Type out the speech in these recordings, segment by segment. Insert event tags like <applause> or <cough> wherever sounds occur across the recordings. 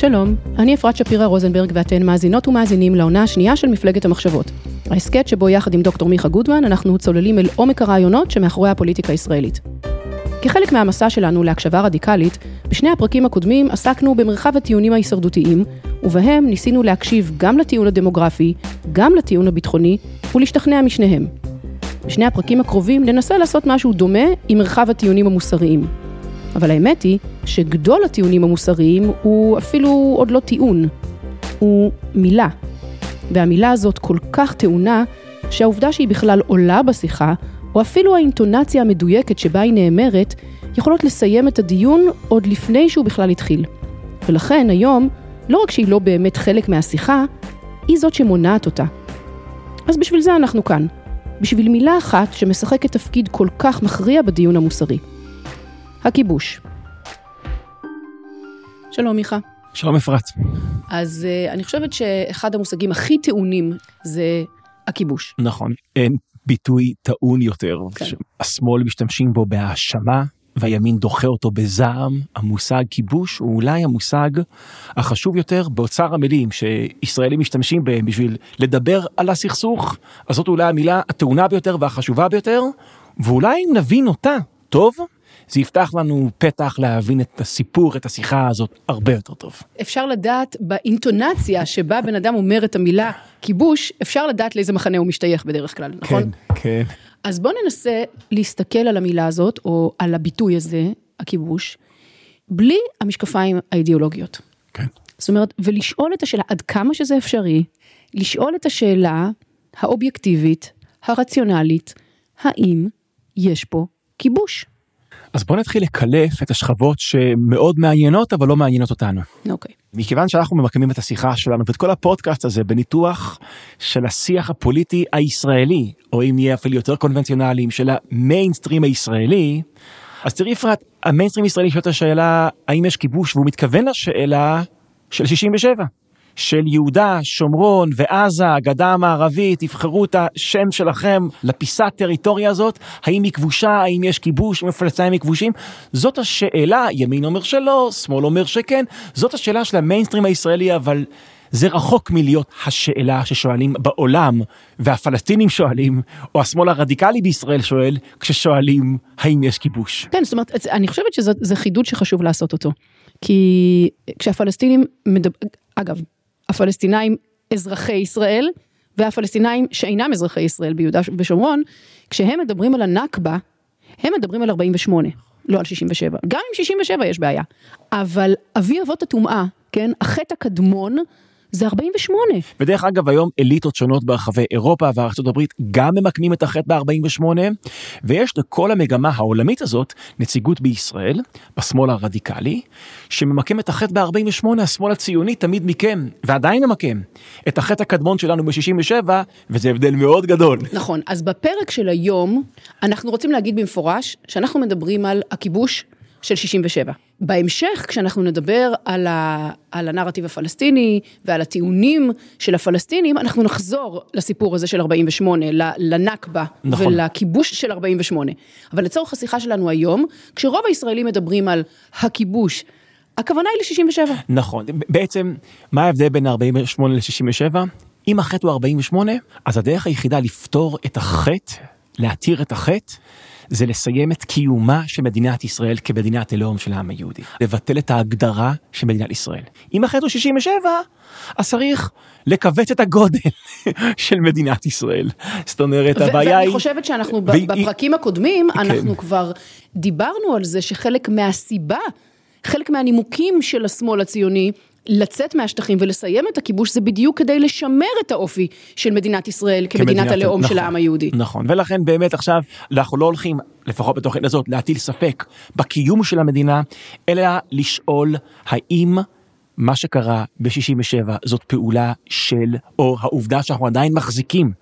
שלום, אני אפרת שפירא רוזנברג ואתן מאזינות ומאזינים לעונה השנייה של מפלגת המחשבות. ההסכת שבו יחד עם דוקטור מיכה גודמן אנחנו צוללים אל עומק הרעיונות שמאחורי הפוליטיקה הישראלית. כחלק מהמסע שלנו להקשבה רדיקלית, בשני הפרקים הקודמים עסקנו במרחב הטיעונים ההישרדותיים, ובהם ניסינו להקשיב גם לטיעון הדמוגרפי, גם לטיעון הביטחוני, ולהשתכנע משניהם. בשני הפרקים הקרובים ננסה לעשות משהו דומה עם מרחב הטיעונים המוסריים. אבל האמת היא שגדול הטיעונים המוסריים הוא אפילו עוד לא טיעון, הוא מילה. והמילה הזאת כל כך טעונה, שהעובדה שהיא בכלל עולה בשיחה, או אפילו האינטונציה המדויקת שבה היא נאמרת, יכולות לסיים את הדיון עוד לפני שהוא בכלל התחיל. ולכן היום, לא רק שהיא לא באמת חלק מהשיחה, היא זאת שמונעת אותה. אז בשביל זה אנחנו כאן. בשביל מילה אחת שמשחקת תפקיד כל כך מכריע בדיון המוסרי. הכיבוש. שלום מיכה. שלום אפרת. אז uh, אני חושבת שאחד המושגים הכי טעונים זה הכיבוש. נכון, אין ביטוי טעון יותר. כן. השמאל משתמשים בו בהאשמה והימין דוחה אותו בזעם. המושג כיבוש הוא אולי המושג החשוב יותר באוצר המילים שישראלים משתמשים בהם בשביל לדבר על הסכסוך, אז זאת אולי המילה הטעונה ביותר והחשובה ביותר, ואולי אם נבין אותה טוב, זה יפתח לנו פתח להבין את הסיפור, את השיחה הזאת, הרבה יותר טוב. אפשר לדעת באינטונציה שבה בן אדם אומר את המילה כיבוש, אפשר לדעת לאיזה מחנה הוא משתייך בדרך כלל, נכון? כן, כן. אז בוא ננסה להסתכל על המילה הזאת, או על הביטוי הזה, הכיבוש, בלי המשקפיים האידיאולוגיות. כן. זאת אומרת, ולשאול את השאלה, עד כמה שזה אפשרי, לשאול את השאלה האובייקטיבית, הרציונלית, האם יש פה כיבוש? אז בוא נתחיל לקלף את השכבות שמאוד מעניינות אבל לא מעניינות אותנו. אוקיי. מכיוון שאנחנו ממקמים את השיחה שלנו ואת כל הפודקאסט הזה בניתוח של השיח הפוליטי הישראלי, או אם נהיה אפילו יותר קונבנציונליים של המיינסטרים הישראלי, אז תראי אפרת, המיינסטרים הישראלי שואל את השאלה האם יש כיבוש והוא מתכוון לשאלה של 67. של יהודה, שומרון ועזה, הגדה המערבית, תבחרו את השם שלכם לפיסת טריטוריה הזאת, האם היא כבושה, האם יש כיבוש, האם הפלסטינים הם כבושים? זאת השאלה, ימין אומר שלא, שמאל אומר שכן, זאת השאלה של המיינסטרים הישראלי, אבל זה רחוק מלהיות השאלה ששואלים בעולם, והפלסטינים שואלים, או השמאל הרדיקלי בישראל שואל, כששואלים האם יש כיבוש. כן, זאת אומרת, אני חושבת שזה חידוד שחשוב לעשות אותו. כי כשהפלסטינים מדבר... אגב, הפלסטינאים אזרחי ישראל והפלסטינאים שאינם אזרחי ישראל ביהודה ושומרון, כשהם מדברים על הנכבה, הם מדברים על 48, לא על 67. גם עם 67 יש בעיה, אבל אבי אבות הטומאה, כן, החטא הקדמון, זה 48. ודרך אגב היום אליטות שונות ברחבי אירופה וארצות הברית גם ממקמים את החטא ב-48 ויש לכל המגמה העולמית הזאת נציגות בישראל בשמאל הרדיקלי שממקם את החטא ב-48 השמאל הציוני תמיד מכם ועדיין ממקם את החטא הקדמון שלנו ב-67 וזה הבדל מאוד גדול. נכון אז בפרק של היום אנחנו רוצים להגיד במפורש שאנחנו מדברים על הכיבוש של 67. בהמשך, כשאנחנו נדבר על, ה, על הנרטיב הפלסטיני ועל הטיעונים של הפלסטינים, אנחנו נחזור לסיפור הזה של 48, לנכבה נכון. ולכיבוש של 48. אבל לצורך השיחה שלנו היום, כשרוב הישראלים מדברים על הכיבוש, הכוונה היא ל-67. נכון, בעצם מה ההבדל בין 48 ל-67? אם החטא הוא 48, אז הדרך היחידה לפתור את החטא, להתיר את החטא, זה לסיים את קיומה של מדינת ישראל כמדינת הלאום של העם היהודי. לבטל את ההגדרה של מדינת ישראל. אם החטא הוא 67, אז צריך לכווץ את הגודל <laughs> של מדינת ישראל. זאת אומרת, הבעיה היא... ואני חושבת שאנחנו בפרקים הקודמים, אנחנו כבר דיברנו על זה שחלק מהסיבה, חלק מהנימוקים של השמאל הציוני, לצאת מהשטחים ולסיים את הכיבוש זה בדיוק כדי לשמר את האופי של מדינת ישראל כמדינת כמדינת- הלאום של נכון, העם היהודי. נכון, ולכן באמת עכשיו אנחנו לא הולכים, לפחות בתוכנית הזאת, להטיל ספק בקיום של המדינה, אלא לשאול האם מה שקרה ב-67 זאת פעולה של, או העובדה שאנחנו עדיין מחזיקים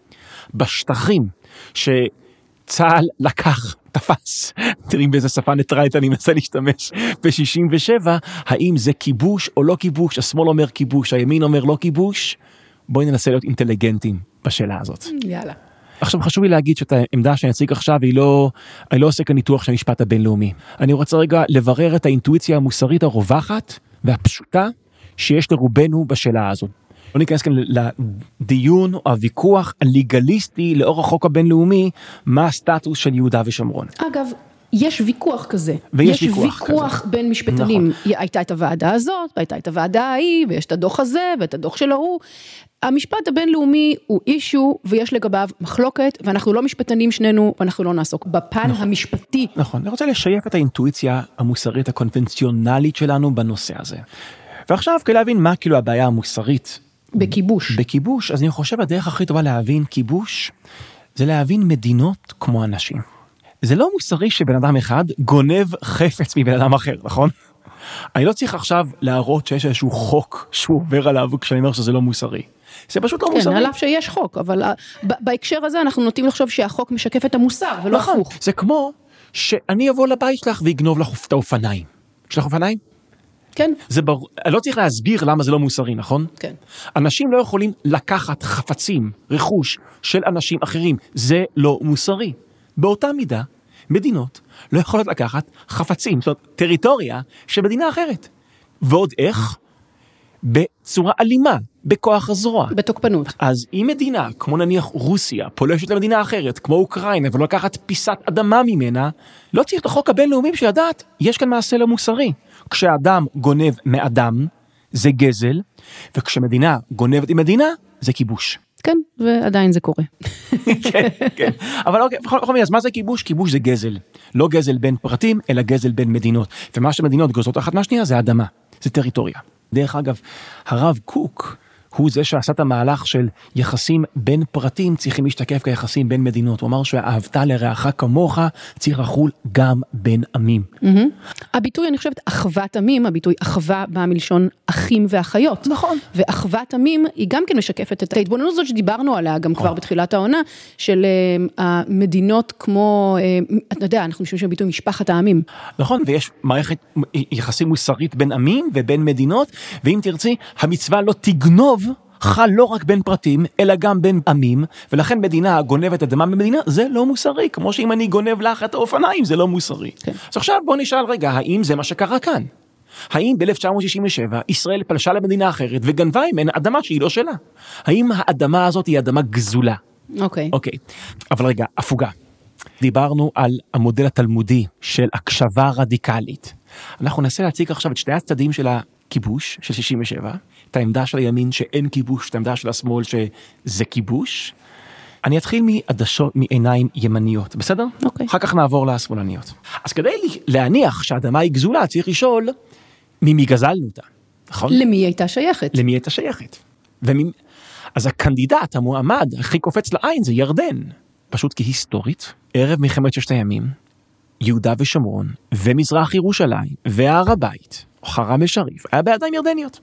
בשטחים שצה"ל לקח, תפס, תראי באיזה שפה ניטרלית אני מנסה להשתמש, ב-67, האם זה כיבוש או לא כיבוש, השמאל אומר כיבוש, הימין אומר לא כיבוש, בואי ננסה להיות אינטליגנטים בשאלה הזאת. יאללה. עכשיו חשוב לי להגיד שאת העמדה שאני אציג עכשיו היא לא, אני לא עושה כאן ניתוח של המשפט הבינלאומי. אני רוצה רגע לברר את האינטואיציה המוסרית הרווחת והפשוטה שיש לרובנו בשאלה הזאת. לא ניכנס כאן לדיון או הוויכוח הליגליסטי לאור החוק הבינלאומי מה הסטטוס של יהודה ושומרון. אגב, יש ויכוח כזה. ויש יש ויכוח ויכוח כזה. בין משפטנים. הייתה את הוועדה הזאת, והייתה את הוועדה ההיא, ויש את הדוח הזה, ואת הדוח של ההוא. המשפט הבינלאומי הוא אישו, ויש לגביו מחלוקת, ואנחנו לא משפטנים שנינו, ואנחנו לא נעסוק בפן המשפטי. נכון, אני רוצה לשייף את האינטואיציה המוסרית הקונבנציונלית שלנו בנושא הזה. ועכשיו כדי להבין מה כאילו הבעיה המוסרית בכיבוש. בכיבוש, אז אני חושב הדרך הכי טובה להבין כיבוש, זה להבין מדינות כמו אנשים. זה לא מוסרי שבן אדם אחד גונב חפץ מבן אדם אחר, נכון? אני לא צריך עכשיו להראות שיש איזשהו חוק שהוא עובר עליו כשאני אומר שזה לא מוסרי. זה פשוט לא כן, מוסרי. על אף שיש חוק, אבל ה- ב- בהקשר הזה אנחנו נוטים לחשוב שהחוק משקף את המוסר, ולא נכון, הפוך. זה כמו שאני אבוא לבית שלך ואגנוב לך את האופניים. יש לך אופניים? כן, זה ברור, לא צריך להסביר למה זה לא מוסרי, נכון? כן. אנשים לא יכולים לקחת חפצים, רכוש של אנשים אחרים, זה לא מוסרי. באותה מידה, מדינות לא יכולות לקחת חפצים, זאת אומרת, טריטוריה של מדינה אחרת. ועוד איך? בצורה אלימה, בכוח הזרוע. בתוקפנות. אז אם מדינה, כמו נניח רוסיה, פולשת למדינה אחרת, כמו אוקראינה, ולא לקחת פיסת אדמה ממנה, לא צריך את החוק הבינלאומי בשביל לדעת, יש כאן מעשה לא מוסרי. כשאדם גונב מאדם, זה גזל, וכשמדינה גונבת עם מדינה, זה כיבוש. כן, ועדיין זה קורה. <laughs> כן, כן. אבל אוקיי, בכל מקרה, אז מה זה כיבוש? כיבוש זה גזל. לא גזל בין פרטים, אלא גזל בין מדינות. ומה שמדינות גוזלות אחת מהשנייה זה אדמה, זה טריטוריה. דרך אגב, הרב קוק הוא זה שעשה את המהלך של יחסים בין פרטים צריכים להשתקף כיחסים בין מדינות. הוא אמר שאהבת לרעך כמוך צריך לחול גם בין עמים. הביטוי, אני חושבת, אחוות עמים, הביטוי אחווה בא מלשון אחים ואחיות. נכון. ואחוות עמים היא גם כן משקפת את ההתבוננות הזאת שדיברנו עליה גם כבר בתחילת העונה, של אה, המדינות כמו, אה, אתה יודע, אנחנו משתמשים בביטוי משפחת העמים. נכון, ויש מערכת יחסים מוסרית בין עמים ובין מדינות, ואם תרצי, המצווה לא תגנוב. חל לא רק בין פרטים, אלא גם בין עמים, ולכן מדינה גונבת אדמה ממדינה, זה לא מוסרי, כמו שאם אני גונב לך את האופניים, זה לא מוסרי. כן. אז עכשיו בוא נשאל רגע, האם זה מה שקרה כאן? האם ב-1967 ישראל פלשה למדינה אחרת וגנבה ממנה אדמה שהיא לא שלה? האם האדמה הזאת היא אדמה גזולה? אוקיי. אוקיי, אבל רגע, הפוגה. דיברנו על המודל התלמודי של הקשבה רדיקלית. אנחנו ננסה להציג עכשיו את שני הצדדים של הכיבוש של 67, את העמדה של הימין שאין כיבוש, את העמדה של השמאל שזה כיבוש. אני אתחיל מעדשות, מעיניים ימניות, בסדר? אוקיי. אחר כך נעבור לשמאלניות. אז כדי להניח שהאדמה היא גזולה, צריך לשאול ממי גזלנו אותה, נכון? למי היא הייתה שייכת? למי הייתה שייכת. ומי... אז הקנדידט, המועמד, הכי קופץ לעין זה ירדן. פשוט כי היסטורית, ערב מלחמת ששת הימים, יהודה ושומרון, ומזרח ירושלים, והר הבית, חרם א-שריף, היה בידיים ירדניות.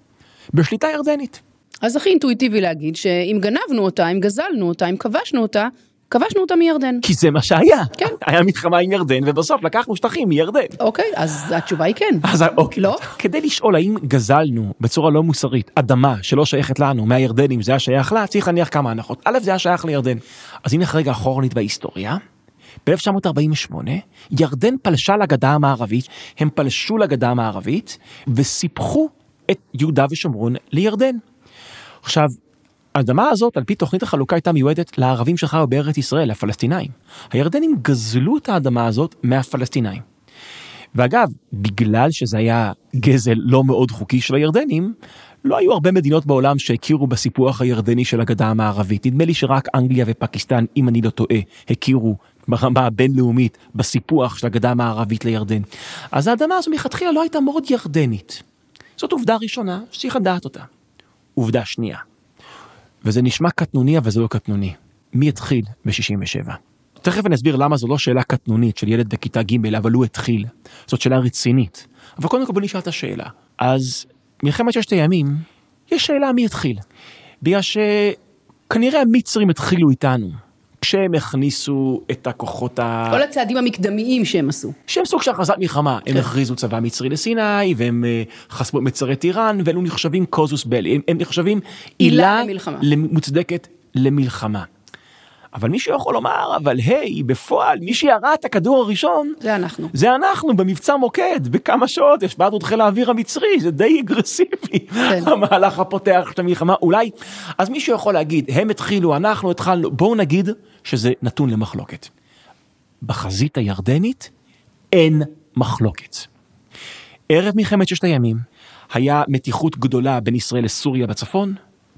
בשליטה ירדנית. אז הכי אינטואיטיבי להגיד שאם גנבנו אותה, אם גזלנו אותה, אם כבשנו אותה, כבשנו אותה מירדן. כי זה מה שהיה. כן. <laughs> היה מלחמה עם ירדן, ובסוף לקחנו שטחים מירדן. אוקיי, אז התשובה היא כן. אז אוקיי. לא? כדי לשאול האם גזלנו בצורה לא מוסרית אדמה שלא שייכת לנו מהירדנים זה היה שייך לה, צריך להניח כמה הנחות. א', זה היה שייך לירדן. אז אם נלך רגע אחורנית בהיסטוריה, ב-1948 ירדן פלשה לגדה המערבית, הם פלשו לגדה המערבית וסיפחו את יהודה ושומרון לירדן. עכשיו, האדמה הזאת, על פי תוכנית החלוקה, הייתה מיועדת לערבים שחיו בארץ ישראל, לפלסטינאים. הירדנים גזלו את האדמה הזאת מהפלסטינאים. ואגב, בגלל שזה היה גזל לא מאוד חוקי של הירדנים, לא היו הרבה מדינות בעולם שהכירו בסיפוח הירדני של הגדה המערבית. נדמה לי שרק אנגליה ופקיסטן, אם אני לא טועה, הכירו ברמה הבינלאומית בסיפוח של הגדה המערבית לירדן. אז האדמה הזו מלכתחילה לא הייתה מאוד ירדנית. זאת עובדה ראשונה שצריך לדעת אותה. עובדה שנייה, וזה נשמע קטנוני אבל זה לא קטנוני, מי התחיל ב-67? תכף אני אסביר למה זו לא שאלה קטנונית של ילד בכיתה ג' אבל הוא התחיל, זאת שאלה רצינית. אבל קודם כל בוא נשאל את השאלה. אז מלחמת ששת הימים, יש שאלה מי התחיל. בגלל שכנראה המצרים התחילו איתנו. כשהם הכניסו את הכוחות ה... כל הצעדים המקדמיים שהם עשו. שהם סוג של הכרזת מלחמה. הם הכריזו צבא מצרי לסיני, והם אה, חסמו את מצרי טיראן, ואלו נחשבים קוזוס בלי. הם, נחשבים עילה. מוצדקת למלחמה. אבל מישהו יכול לומר, אבל היי, בפועל, מי שירה את הכדור הראשון, זה אנחנו. זה אנחנו במבצע מוקד, בכמה שעות השבענו את חיל האוויר המצרי, זה די אגרסיבי, כן. המהלך הפותח של המלחמה, אולי, אז מישהו יכול להגיד, הם התחילו, אנחנו התחלנו, בואו נגיד שזה נתון למחלוקת. בחזית הירדנית אין מחלוקת. ערב מלחמת ששת הימים היה מתיחות גדולה בין ישראל לסוריה בצפון,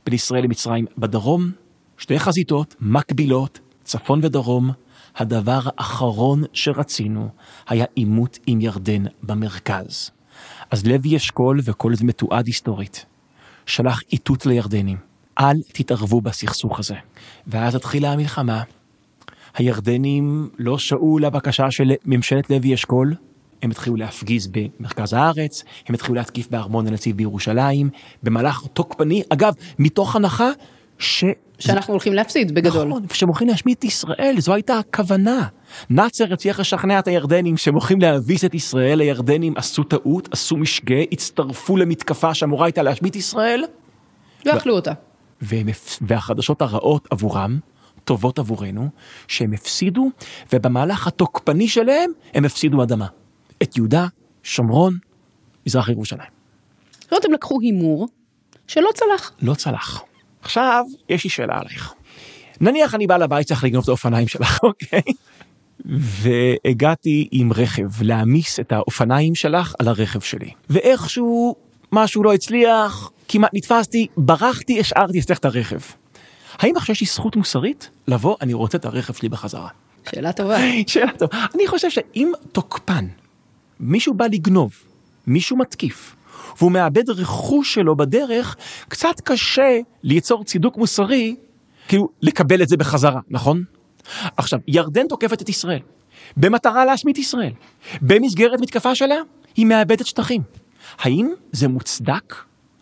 בין ישראל למצרים בדרום, שתי חזיתות מקבילות, צפון ודרום. הדבר האחרון שרצינו היה עימות עם ירדן במרכז. אז לוי אשכול, וכל זה מתועד היסטורית, שלח איתות לירדנים, אל תתערבו בסכסוך הזה. ואז התחילה המלחמה. הירדנים לא שעו לבקשה של ממשלת לוי אשכול, הם התחילו להפגיז במרכז הארץ, הם התחילו להתקיף בארמון הנציב בירושלים, במהלך תוקפני, אגב, מתוך הנחה ש... שאנחנו הולכים להפסיד בגדול. נכון, שהם הולכים להשמיד את ישראל, זו הייתה הכוונה. נאצר הצליח לשכנע את הירדנים שהם הולכים להביס את ישראל, הירדנים עשו טעות, עשו משגה, הצטרפו למתקפה שאמורה הייתה להשמיד את ישראל, ואכלו אותה. והם, והחדשות הרעות עבורם, טובות עבורנו, שהם הפסידו, ובמהלך התוקפני שלהם הם הפסידו אדמה. את יהודה, שומרון, מזרח ירושלים. זאת אומרת, הם לקחו הימור שלא צלח. לא צלח. עכשיו, יש לי שאלה עלייך. נניח אני בעל הבית צריך לגנוב את האופניים שלך, <laughs> אוקיי? והגעתי עם רכב להעמיס את האופניים שלך על הרכב שלי. ואיכשהו משהו לא הצליח, כמעט נתפסתי, ברחתי, השארתי אצלך את הרכב. האם עכשיו יש לי זכות מוסרית לבוא, אני רוצה את הרכב שלי בחזרה? שאלה טובה. <laughs> שאלה טובה. אני חושב שאם תוקפן, מישהו בא לגנוב, מישהו מתקיף, והוא מאבד רכוש שלו בדרך, קצת קשה ליצור צידוק מוסרי, כאילו לקבל את זה בחזרה, נכון? עכשיו, ירדן תוקפת את ישראל, במטרה להשמיד את ישראל. במסגרת מתקפה שלה, היא מאבדת שטחים. האם זה מוצדק?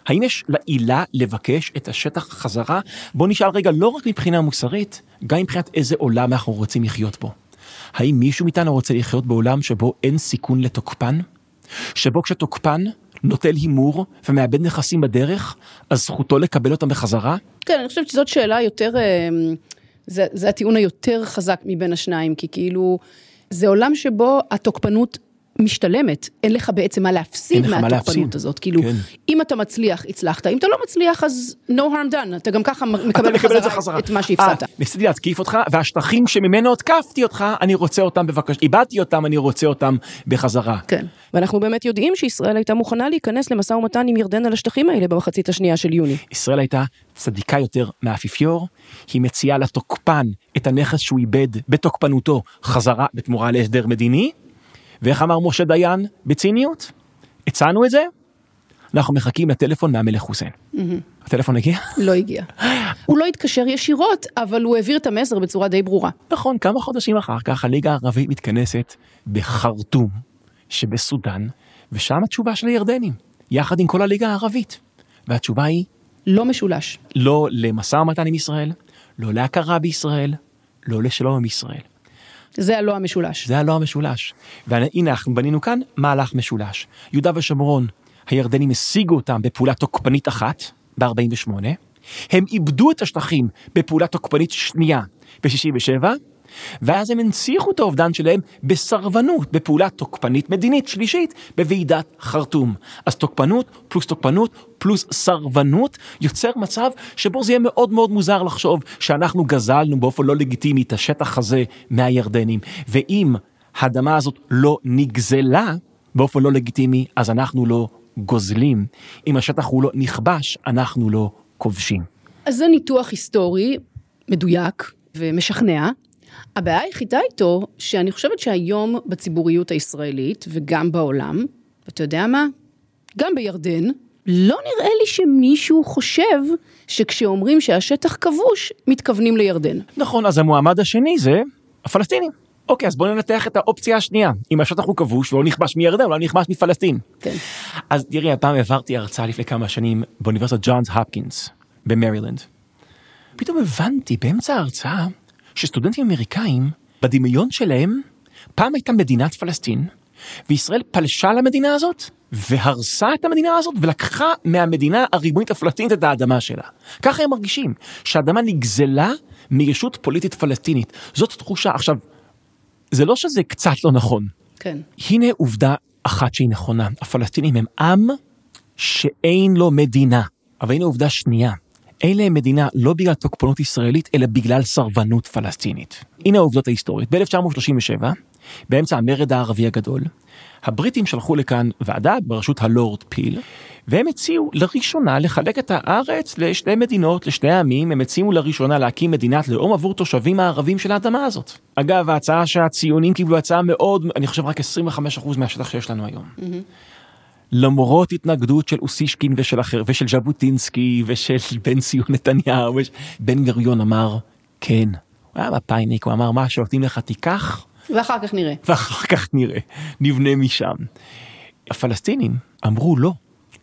האם יש לה עילה לבקש את השטח חזרה? בוא נשאל רגע, לא רק מבחינה מוסרית, גם מבחינת איזה עולם אנחנו רוצים לחיות בו. האם מישהו מאיתנו רוצה לחיות בעולם שבו אין סיכון לתוקפן? שבו כשתוקפן נוטל הימור ומאבד נכסים בדרך, אז זכותו לקבל אותם בחזרה? כן, אני חושבת שזאת שאלה יותר, אה, זה, זה הטיעון היותר חזק מבין השניים, כי כאילו, זה עולם שבו התוקפנות משתלמת, אין לך בעצם מה להפסיד מהתוקפנות. הזאת, כאילו, כן. אם אתה מצליח, הצלחת, אם אתה לא מצליח, אז no harm done, אתה גם ככה מקבל בחזרה חזרה. את מה שהפסדת. אה, ניסיתי להתקיף אותך, והשטחים שממנו התקפתי אותך, אני רוצה אותם בבקשה, איבדתי אותם, אני רוצה אותם בחזרה. כן, ואנחנו באמת יודעים שישראל הייתה מוכנה להיכנס למשא ומתן עם ירדן על השטחים האלה במחצית השנייה של יוני. ישראל הייתה צדיקה יותר מהאפיפיור, היא מציעה לתוקפן את הנכס שהוא איבד בתוקפנותו חזרה בתמורה להסדר מדיני, ואיך אמר משה דיין בציניות? הצענו את זה, אנחנו מחכים לטלפון מהמלך חוסיין. הטלפון הגיע? לא הגיע. הוא לא התקשר ישירות, אבל הוא העביר את המסר בצורה די ברורה. נכון, כמה חודשים אחר כך הליגה הערבית מתכנסת בחרטום שבסודאן, ושם התשובה של הירדנים, יחד עם כל הליגה הערבית. והתשובה היא לא משולש. לא למשא ומתן עם ישראל, לא להכרה בישראל, לא לשלום עם ישראל. זה הלא המשולש. זה הלא המשולש. והנה אנחנו בנינו כאן מהלך משולש. יהודה ושומרון, הירדנים השיגו אותם בפעולה תוקפנית אחת, ב-48, הם איבדו את השטחים בפעולה תוקפנית שנייה, ב-67, ואז הם הנציחו את האובדן שלהם בסרבנות, בפעולה תוקפנית מדינית שלישית, בוועידת חרטום. אז תוקפנות פלוס תוקפנות פלוס סרבנות יוצר מצב שבו זה יהיה מאוד מאוד מוזר לחשוב שאנחנו גזלנו באופן לא לגיטימי את השטח הזה מהירדנים. ואם האדמה הזאת לא נגזלה באופן לא לגיטימי, אז אנחנו לא גוזלים. אם השטח הוא לא נכבש, אנחנו לא כובשים. אז זה ניתוח היסטורי מדויק ומשכנע. הבעיה היחידה איתו, שאני חושבת שהיום בציבוריות הישראלית וגם בעולם, ואתה יודע מה? גם בירדן, לא נראה לי שמישהו חושב שכשאומרים שהשטח כבוש, מתכוונים לירדן. נכון, אז המועמד השני זה הפלסטינים. אוקיי, אז בואו ננתח את האופציה השנייה. אם השטח הוא כבוש ולא נכבש מירדן, הוא לא נכבש מפלסטין. כן. אז תראי, הפעם העברתי הרצאה לפני כמה שנים באוניברסיטת ג'ונס הופקינס במרילנד. פתאום הבנתי באמצע ההרצאה שסטודנטים אמריקאים, בדמיון שלהם, פעם הייתה מדינת פלסטין, וישראל פלשה למדינה הזאת, והרסה את המדינה הזאת, ולקחה מהמדינה הריבונית הפלסטינית את האדמה שלה. ככה הם מרגישים, שהאדמה נגזלה מישות פוליטית פלסטינית. זאת תחושה. עכשיו, זה לא שזה קצת לא נכון. כן. הנה עובדה אחת שהיא נכונה, הפלסטינים הם עם שאין לו מדינה. אבל הנה עובדה שנייה, אין להם מדינה לא בגלל תוקפנות ישראלית, אלא בגלל סרבנות פלסטינית. הנה העובדות ההיסטוריות. ב-1937, באמצע המרד הערבי הגדול, הבריטים שלחו לכאן ועדה בראשות הלורד פיל, והם הציעו לראשונה לחלק את הארץ לשתי מדינות, לשני עמים, הם הציעו לראשונה להקים מדינת לאום עבור תושבים הערבים של האדמה הזאת. אגב, ההצעה שהציונים קיבלו הצעה מאוד, אני חושב רק 25% מהשטח שיש לנו היום. למרות התנגדות של אוסישקין ושל אחר, ושל ז'בוטינסקי ושל בן ציון נתניהו, וש... בן גריון אמר, כן. הוא היה מפאיניק, הוא אמר, מה שנותנים לך תיקח, ואחר כך נראה. ואחר כך נראה, נבנה משם. הפלסטינים אמרו לא,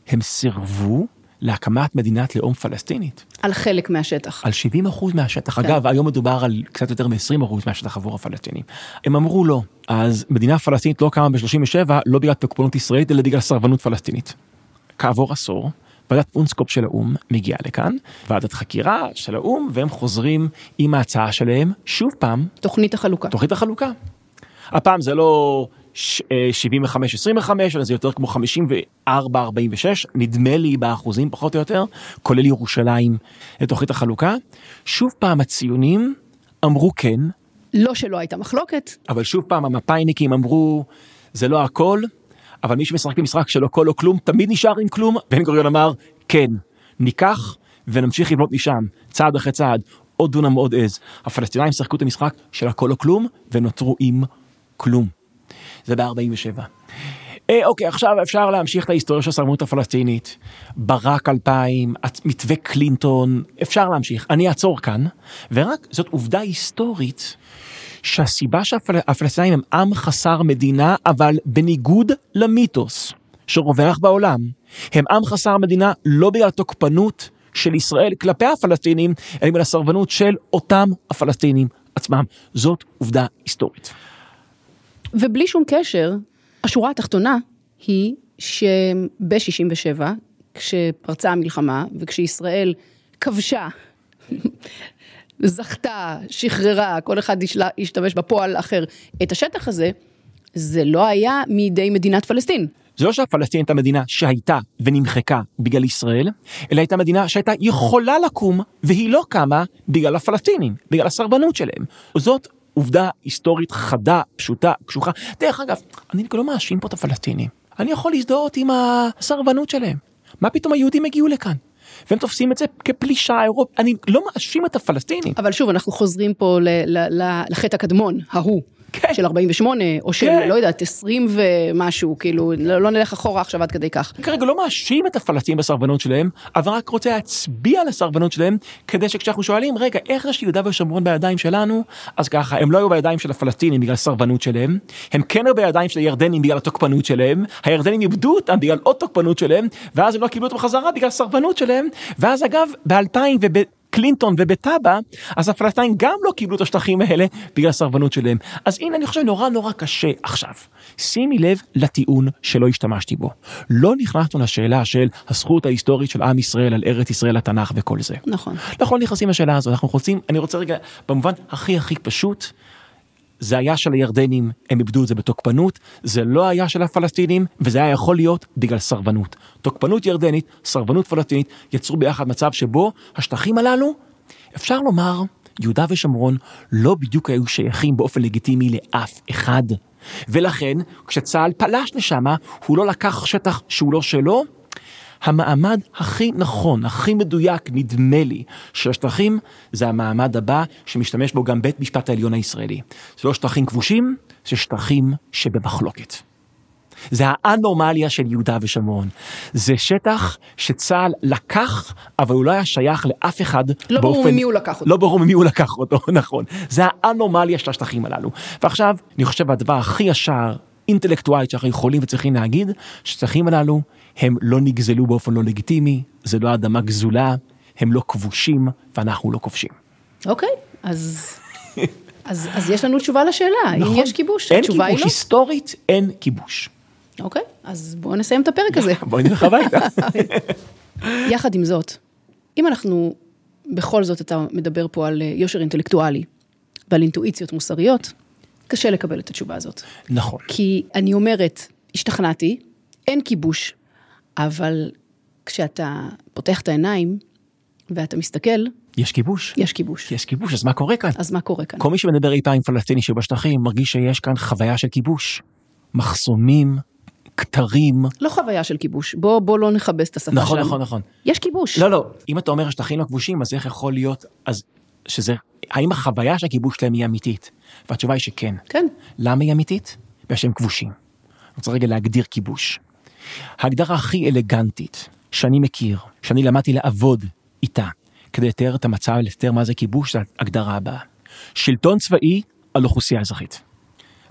הם סירבו להקמת מדינת לאום פלסטינית. על חלק מהשטח. על 70 אחוז מהשטח. כן. אגב, היום מדובר על קצת יותר מ-20 אחוז מהשטח עבור הפלסטינים. הם אמרו לא. אז מדינה פלסטינית לא קמה ב-37, לא בגלל תוקפנות ישראלית, אלא בגלל סרבנות פלסטינית. כעבור עשור, ועדת אונסקופ של האו"ם מגיעה לכאן, ועדת חקירה של האו"ם, והם חוזרים עם ההצעה שלהם, שוב פעם, תוכנית החלוקה. תוכנית החלוקה. הפעם זה לא 75-25, אלא זה יותר כמו 54-46, נדמה לי באחוזים פחות או יותר, כולל ירושלים לתוכנית החלוקה. שוב פעם הציונים אמרו כן, לא שלא הייתה מחלוקת, אבל שוב פעם המפאיניקים אמרו זה לא הכל, אבל מי שמשחק במשחק שלא הכל או כלום תמיד נשאר עם כלום. בן גוריון אמר כן, ניקח ונמשיך לבנות משם, צעד אחרי צעד, עוד דונם עוד עז. הפלסטינאים שיחקו את המשחק של הכל או כלום ונותרו עם כלום. זה ב-47. אה, אוקיי, עכשיו אפשר להמשיך את ההיסטוריה של הסרבנות הפלסטינית. ברק 2000, מתווה קלינטון, אפשר להמשיך. אני אעצור כאן, ורק זאת עובדה היסטורית שהסיבה שהפלסטינים הם עם חסר מדינה, אבל בניגוד למיתוס שרווח בעולם, הם עם חסר מדינה לא בגלל תוקפנות של ישראל כלפי הפלסטינים, אלא בגלל הסרבנות של אותם הפלסטינים עצמם. זאת עובדה היסטורית. ובלי שום קשר, השורה התחתונה היא שב-67, כשפרצה המלחמה וכשישראל כבשה, זכתה, שחררה, כל אחד ישתמש בפועל אחר, את השטח הזה, זה לא היה מידי מדינת פלסטין. זה לא שהפלסטין הייתה מדינה שהייתה ונמחקה בגלל ישראל, אלא הייתה מדינה שהייתה יכולה לקום, והיא לא קמה בגלל הפלסטינים, בגלל הסרבנות שלהם. זאת עובדה היסטורית חדה, פשוטה, קשוחה. דרך אגב, אני לא מאשים פה את הפלסטינים. אני יכול להזדהות עם הסרבנות שלהם. מה פתאום היהודים הגיעו לכאן? והם תופסים את זה כפלישה אירופית. אני לא מאשים את הפלסטינים. אבל שוב, אנחנו חוזרים פה לחטא הקדמון, ההוא. כן. של 48, או של, כן. לא יודעת, 20 ומשהו, כאילו, לא, לא נלך אחורה עכשיו עד כדי כך. כרגע לא מאשים את הפלסטינים בסרבנות שלהם, אבל רק רוצה להצביע על הסרבנות שלהם, כדי שכשאנחנו שואלים, רגע, איך זה שיהודה ושומרון בידיים שלנו? אז ככה, הם לא היו בידיים של הפלסטינים בגלל הסרבנות שלהם, הם כן היו בידיים של הירדנים בגלל התוקפנות שלהם, הירדנים איבדו אותם בגלל עוד תוקפנות שלהם, ואז הם לא קיבלו אותם חזרה בגלל הסרבנות שלהם, ואז אגב, ב-2000 וב... קלינטון ובטאבה, אז הפלסטינים גם לא קיבלו את השטחים האלה בגלל הסרבנות שלהם. אז הנה, אני חושב נורא נורא קשה עכשיו. שימי לב לטיעון שלא השתמשתי בו. לא נכנסנו לשאלה של הזכות ההיסטורית של עם ישראל על ארץ ישראל, התנ"ך וכל זה. נכון. אנחנו לא נכנסים לשאלה הזו, אנחנו רוצים, אני רוצה רגע, במובן הכי הכי פשוט, זה היה של הירדנים, הם איבדו את זה בתוקפנות, זה לא היה של הפלסטינים, וזה היה יכול להיות בגלל סרבנות. תוקפנות ירדנית, סרבנות פלסטינית, יצרו ביחד מצב שבו השטחים הללו, אפשר לומר, יהודה ושומרון לא בדיוק היו שייכים באופן לגיטימי לאף אחד. ולכן, כשצה"ל פלש לשם, הוא לא לקח שטח שהוא לא שלו, המעמד הכי נכון, הכי מדויק, נדמה לי, של השטחים, זה המעמד הבא שמשתמש בו גם בית משפט העליון הישראלי. זה לא שטחים כבושים, זה שטחים שבמחלוקת. זה האנומליה של יהודה ושומרון. זה שטח שצה"ל לקח, אבל הוא לא היה שייך לאף אחד לא ברור ממי הוא לקח אותו. לא ברור ממי הוא לקח אותו, <laughs> נכון. זה האנומליה של השטחים הללו. ועכשיו, אני חושב הדבר הכי ישר, אינטלקטואלית שאנחנו יכולים וצריכים להגיד, שהשטחים הללו הם לא נגזלו באופן לא לגיטימי, זה לא אדמה גזולה, הם לא כבושים ואנחנו לא כובשים. אוקיי, אז... אז, אז יש לנו תשובה לשאלה, נכון. אם יש כיבוש, אין התשובה כיבוש, היא לא. היסטורית אין כיבוש. אוקיי, אז בואו נסיים את הפרק הזה. <laughs> בואי נלך הביתה. <laughs> יחד עם זאת, אם אנחנו, בכל זאת אתה מדבר פה על אה, יושר אינטלקטואלי ועל אינטואיציות מוסריות, קשה לקבל את התשובה הזאת. נכון. כי אני אומרת, השתכנעתי, אין כיבוש, אבל כשאתה פותח את העיניים ואתה מסתכל, יש כיבוש. יש כיבוש. יש כיבוש, אז מה קורה כאן? אז מה קורה כאן? כל מי שמדבר אי פעם עם פלסטיני שבשטחים מרגיש שיש כאן חוויה של כיבוש. מחסומים, כתרים. לא חוויה של כיבוש, בוא, בוא לא נכבס את השפה נכון, שלנו. נכון, נכון. יש כיבוש. לא, לא, אם אתה אומר השטחים לא כבושים, אז איך יכול להיות, אז שזה, האם החוויה של הכיבוש שלהם היא אמיתית? והתשובה היא שכן. כן. למה היא אמיתית? בגלל שהם כבושים. אני רוצה רגע להגדיר כיבוש. ההגדרה הכי אלגנטית שאני מכיר, שאני למדתי לעבוד איתה, כדי לתאר את המצב, לתאר מה זה כיבוש, זה ההגדרה הבאה. שלטון צבאי על אוכלוסייה אזרחית.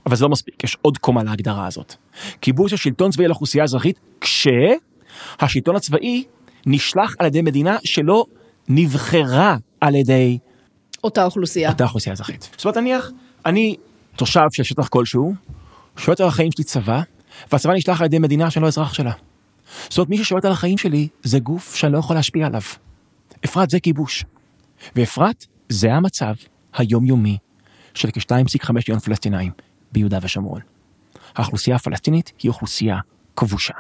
אבל זה לא מספיק, יש עוד קומה להגדרה הזאת. כיבוש השלטון צבאי על אוכלוסייה אזרחית, כשהשלטון הצבאי נשלח על ידי מדינה שלא נבחרה על ידי אותה אוכלוסייה. אותה אוכלוסייה אזרחית. זאת אומרת, נניח, אני תושב של שטח כלשהו, שולט על החיים שלי צבא, והצבא נשלח על ידי מדינה שאני לא אזרח שלה. זאת אומרת, מי ששולט על החיים שלי זה גוף שאני לא יכול להשפיע עליו. אפרת זה כיבוש. ואפרת זה המצב היומיומי של כ-2.5 מיליון פלסטינאים ביהודה ושומרון. האוכלוסייה הפלסטינית היא אוכלוסייה כבושה.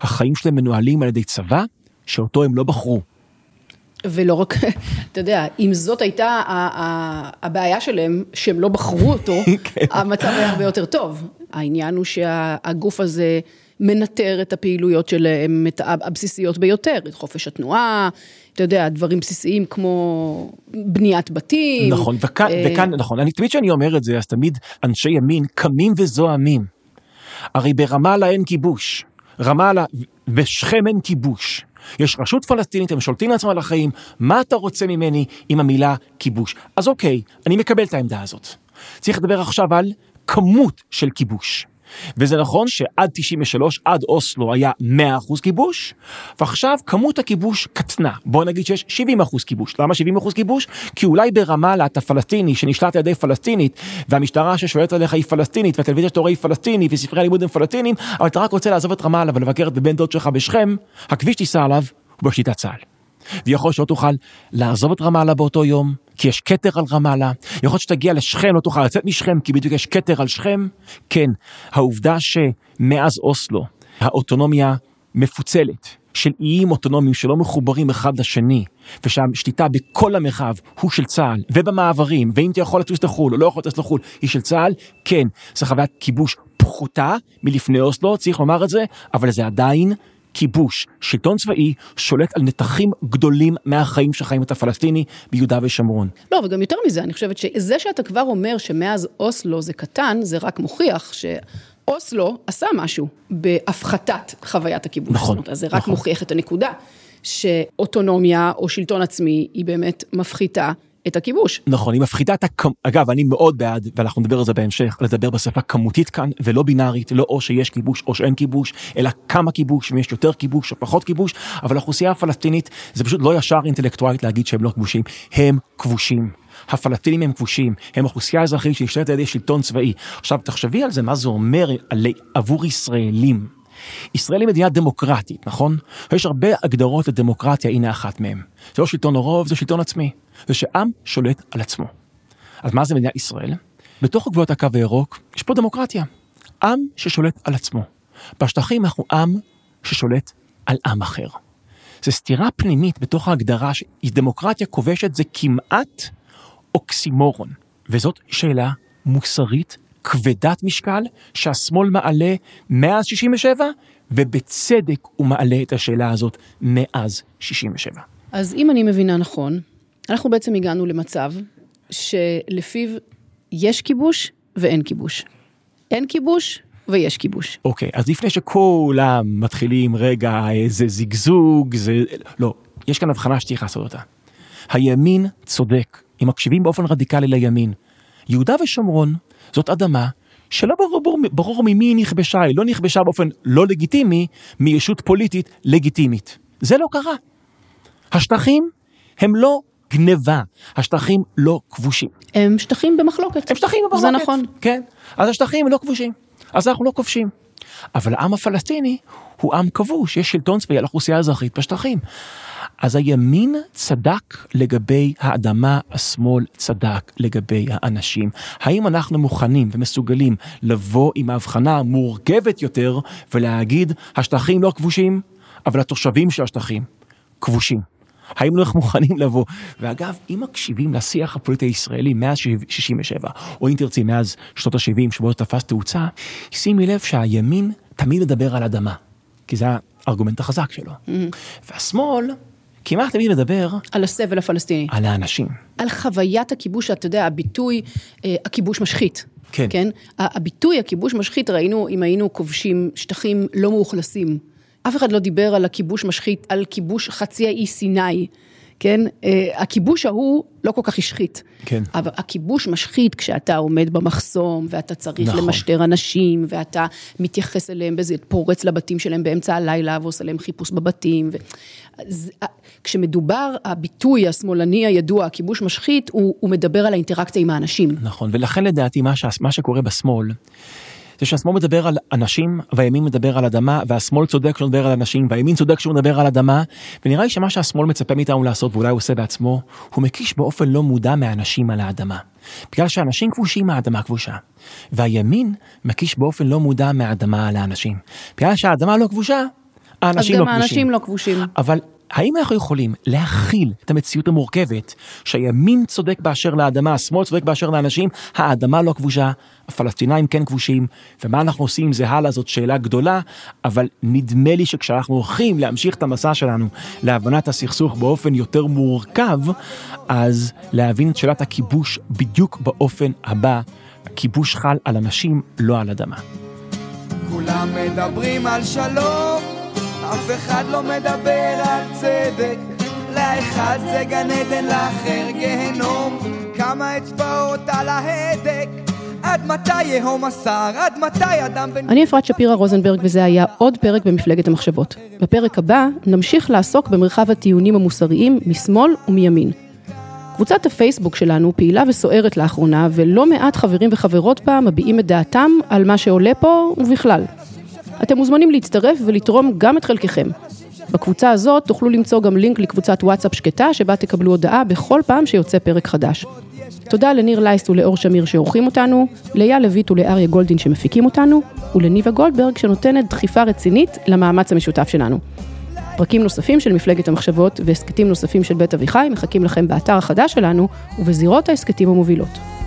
החיים שלהם מנוהלים על ידי צבא שאותו הם לא בחרו. ולא רק, <laughs> אתה יודע, אם זאת הייתה הבעיה שלהם, שהם לא בחרו אותו, <laughs> כן. המצב היה הרבה יותר טוב. העניין הוא שהגוף הזה מנטר את הפעילויות שלהם, את הבסיסיות ביותר, את חופש התנועה, אתה יודע, דברים בסיסיים כמו בניית בתים. נכון, וכאן, אה, וכאן, נכון, אני תמיד כשאני אומר את זה, אז תמיד אנשי ימין קמים וזועמים. הרי ברמאללה אין כיבוש, רמאללה, בשכם אין כיבוש. יש רשות פלסטינית, הם שולטים לעצמם על החיים, מה אתה רוצה ממני עם המילה כיבוש? אז אוקיי, אני מקבל את העמדה הזאת. צריך לדבר עכשיו על כמות של כיבוש. וזה נכון שעד 93, עד אוסלו היה 100% כיבוש, ועכשיו כמות הכיבוש קטנה. בוא נגיד שיש 70% כיבוש. למה 70% כיבוש? כי אולי ברמאללה אתה פלסטיני שנשלט על ידי פלסטינית, והמשטרה ששולטת עליך היא פלסטינית, והטלוויזיה שאתה רואה היא פלסטינית, וספרי הלימוד הם פלסטינים, אבל אתה רק רוצה לעזוב את רמאללה ולבקר את בן דוד שלך בשכם, הכביש תיסע עליו הוא בשליטת צה"ל. ויכול שלא תוכל לעזוב את רמאללה באותו יום, כי יש כתר על רמאללה, יכול להיות שתגיע לשכם, לא תוכל לצאת משכם, כי בדיוק יש כתר על שכם. כן, העובדה שמאז אוסלו האוטונומיה מפוצלת, של איים אוטונומיים שלא מחוברים אחד לשני, ושהשליטה בכל המרחב הוא של צה"ל, ובמעברים, ואם אתה יכול לטוס לחו"ל או לא יכול לטוס לחו"ל, היא של צה"ל, כן, זו חוויית כיבוש פחותה מלפני אוסלו, צריך לומר את זה, אבל זה עדיין כיבוש, שלטון צבאי שולט על נתחים גדולים מהחיים שחיים את הפלסטיני ביהודה ושומרון. לא, וגם יותר מזה, אני חושבת שזה שאתה כבר אומר שמאז אוסלו זה קטן, זה רק מוכיח שאוסלו עשה משהו בהפחתת חוויית הכיבוש. נכון, זאת אומרת, אז זה רק נכון. מוכיח את הנקודה, שאוטונומיה או שלטון עצמי היא באמת מפחיתה את הכיבוש. נכון, היא מפחיתה את הכמ... אגב, אני מאוד בעד, ואנחנו נדבר על זה בהמשך, לדבר בשפה כמותית כאן, ולא בינארית, לא או שיש כיבוש או שאין כיבוש, אלא כמה כיבוש, אם יש יותר כיבוש או פחות כיבוש, אבל האוכלוסייה הפלסטינית, זה פשוט לא ישר אינטלקטואלית להגיד שהם לא כבושים, הם כבושים. הפלסטינים הם כבושים, הם אוכלוסייה אזרחית שנשלטת על ידי שלטון צבאי. עכשיו, תחשבי על זה, מה זה אומר על... עבור ישראלים. ישראל היא מדינה דמוקרטית, נכון? יש הרבה הגדרות לדמוקרטיה, הנה אחת מהן. זה לא שלטון הרוב, זה שלטון עצמי. זה שעם שולט על עצמו. אז מה זה מדינת ישראל? בתוך גבולות הקו הירוק יש פה דמוקרטיה. עם ששולט על עצמו. בשטחים אנחנו עם ששולט על עם אחר. זו סתירה פנימית בתוך ההגדרה שהיא דמוקרטיה כובשת, זה כמעט אוקסימורון. וזאת שאלה מוסרית כבדת משקל שהשמאל מעלה מאז 67, ובצדק הוא מעלה את השאלה הזאת מאז 67. אז אם אני מבינה נכון, אנחנו בעצם הגענו למצב שלפיו יש כיבוש ואין כיבוש. אין כיבוש ויש כיבוש. אוקיי, אז לפני שכולם מתחילים רגע איזה זיגזוג, זה... לא, יש כאן הבחנה שצריך לעשות אותה. הימין צודק, אם מקשיבים באופן רדיקלי לימין. יהודה ושומרון זאת אדמה שלא ברור, ברור, ממי היא נכבשה, היא לא נכבשה באופן לא לגיטימי מישות פוליטית לגיטימית. זה לא קרה. השטחים הם לא גניבה, השטחים לא כבושים. הם שטחים במחלוקת. הם שטחים במחלוקת. זה נכון. כן, אז השטחים הם לא כבושים, אז אנחנו לא כובשים. אבל העם הפלסטיני הוא עם כבוש, יש שלטון צבאי על אוכלוסייה אזרחית בשטחים. אז הימין צדק לגבי האדמה, השמאל צדק לגבי האנשים. האם אנחנו מוכנים ומסוגלים לבוא עם ההבחנה המורכבת יותר ולהגיד השטחים לא כבושים, אבל התושבים של השטחים כבושים? האם לא אנחנו מוכנים לבוא? ואגב, אם מקשיבים לשיח הפוליטי הישראלי מאז 67, או אם תרצי מאז שנות ה-70 שבו תפס תאוצה, שימי לב שהימין תמיד מדבר על אדמה, כי זה הארגומנט החזק שלו. Mm-hmm. והשמאל כמעט תמיד מדבר... על הסבל הפלסטיני. על האנשים. על חוויית הכיבוש, אתה יודע, הביטוי, אה, הכיבוש משחית. כן. כן? הביטוי הכיבוש משחית, ראינו אם היינו כובשים שטחים לא מאוכלסים. אף אחד לא דיבר על הכיבוש משחית, על כיבוש חצי האי סיני. כן? אה, הכיבוש ההוא לא כל כך השחית. כן. אבל הכיבוש משחית כשאתה עומד במחסום, ואתה צריך נכון. למשטר אנשים, ואתה מתייחס אליהם, בזה, פורץ לבתים שלהם באמצע הלילה, ועושה להם חיפוש בבתים. ו... אז, כשמדובר, הביטוי השמאלני הידוע, הכיבוש משחית, הוא, הוא מדבר על האינטראקציה עם האנשים. נכון, ולכן לדעתי מה, ש... מה שקורה בשמאל, זה שהשמאל מדבר על אנשים והימין מדבר על אדמה והשמאל צודק כשהוא מדבר על אנשים והימין צודק כשהוא מדבר על אדמה ונראה לי שמה שהשמאל מצפה מאיתנו לעשות ואולי הוא עושה בעצמו הוא מקיש באופן לא מודע מהאנשים על האדמה. בגלל שאנשים כבושים מהאדמה כבושה והימין מקיש באופן לא מודע מהאדמה על האנשים. בגלל שהאדמה לא כבושה האנשים אז לא גם כבושים. האנשים לא כבושים. אבל האם אנחנו יכולים להכיל את המציאות המורכבת שהימין צודק באשר לאדמה, השמאל צודק באשר לאנשים, האדמה לא כבושה, הפלסטינאים כן כבושים, ומה אנחנו עושים עם זה הלאה? זאת שאלה גדולה, אבל נדמה לי שכשאנחנו הולכים להמשיך את המסע שלנו להבנת הסכסוך באופן יותר מורכב, אז להבין את שאלת הכיבוש בדיוק באופן הבא, הכיבוש חל על אנשים, לא על אדמה. כולם מדברים על שלום אף אחד לא מדבר על צדק לאחד זה גן עדן, לאחר גיהנום כמה אצבעות על ההדק עד מתי יהום השר? עד מתי אדם בן... אני אפרת שפירא רוזנברג וזה היה עוד פרק במפלגת המחשבות. בפרק הבא נמשיך לעסוק במרחב הטיעונים המוסריים משמאל ומימין. קבוצת הפייסבוק שלנו פעילה וסוערת לאחרונה ולא מעט חברים וחברות בה מביעים את דעתם על מה שעולה פה ובכלל. אתם מוזמנים להצטרף ולתרום גם את חלקכם. בקבוצה הזאת תוכלו למצוא גם לינק לקבוצת וואטסאפ שקטה שבה תקבלו הודעה בכל פעם שיוצא פרק חדש. תודה לניר לייסט ולאור שמיר שעורכים אותנו, לאייל לויט ולאריה גולדין שמפיקים אותנו, ולניבה גולדברג שנותנת דחיפה רצינית למאמץ המשותף שלנו. פרקים נוספים של מפלגת המחשבות והסכתים נוספים של בית אביחי מחכים לכם באתר החדש שלנו ובזירות ההסכתים המובילות.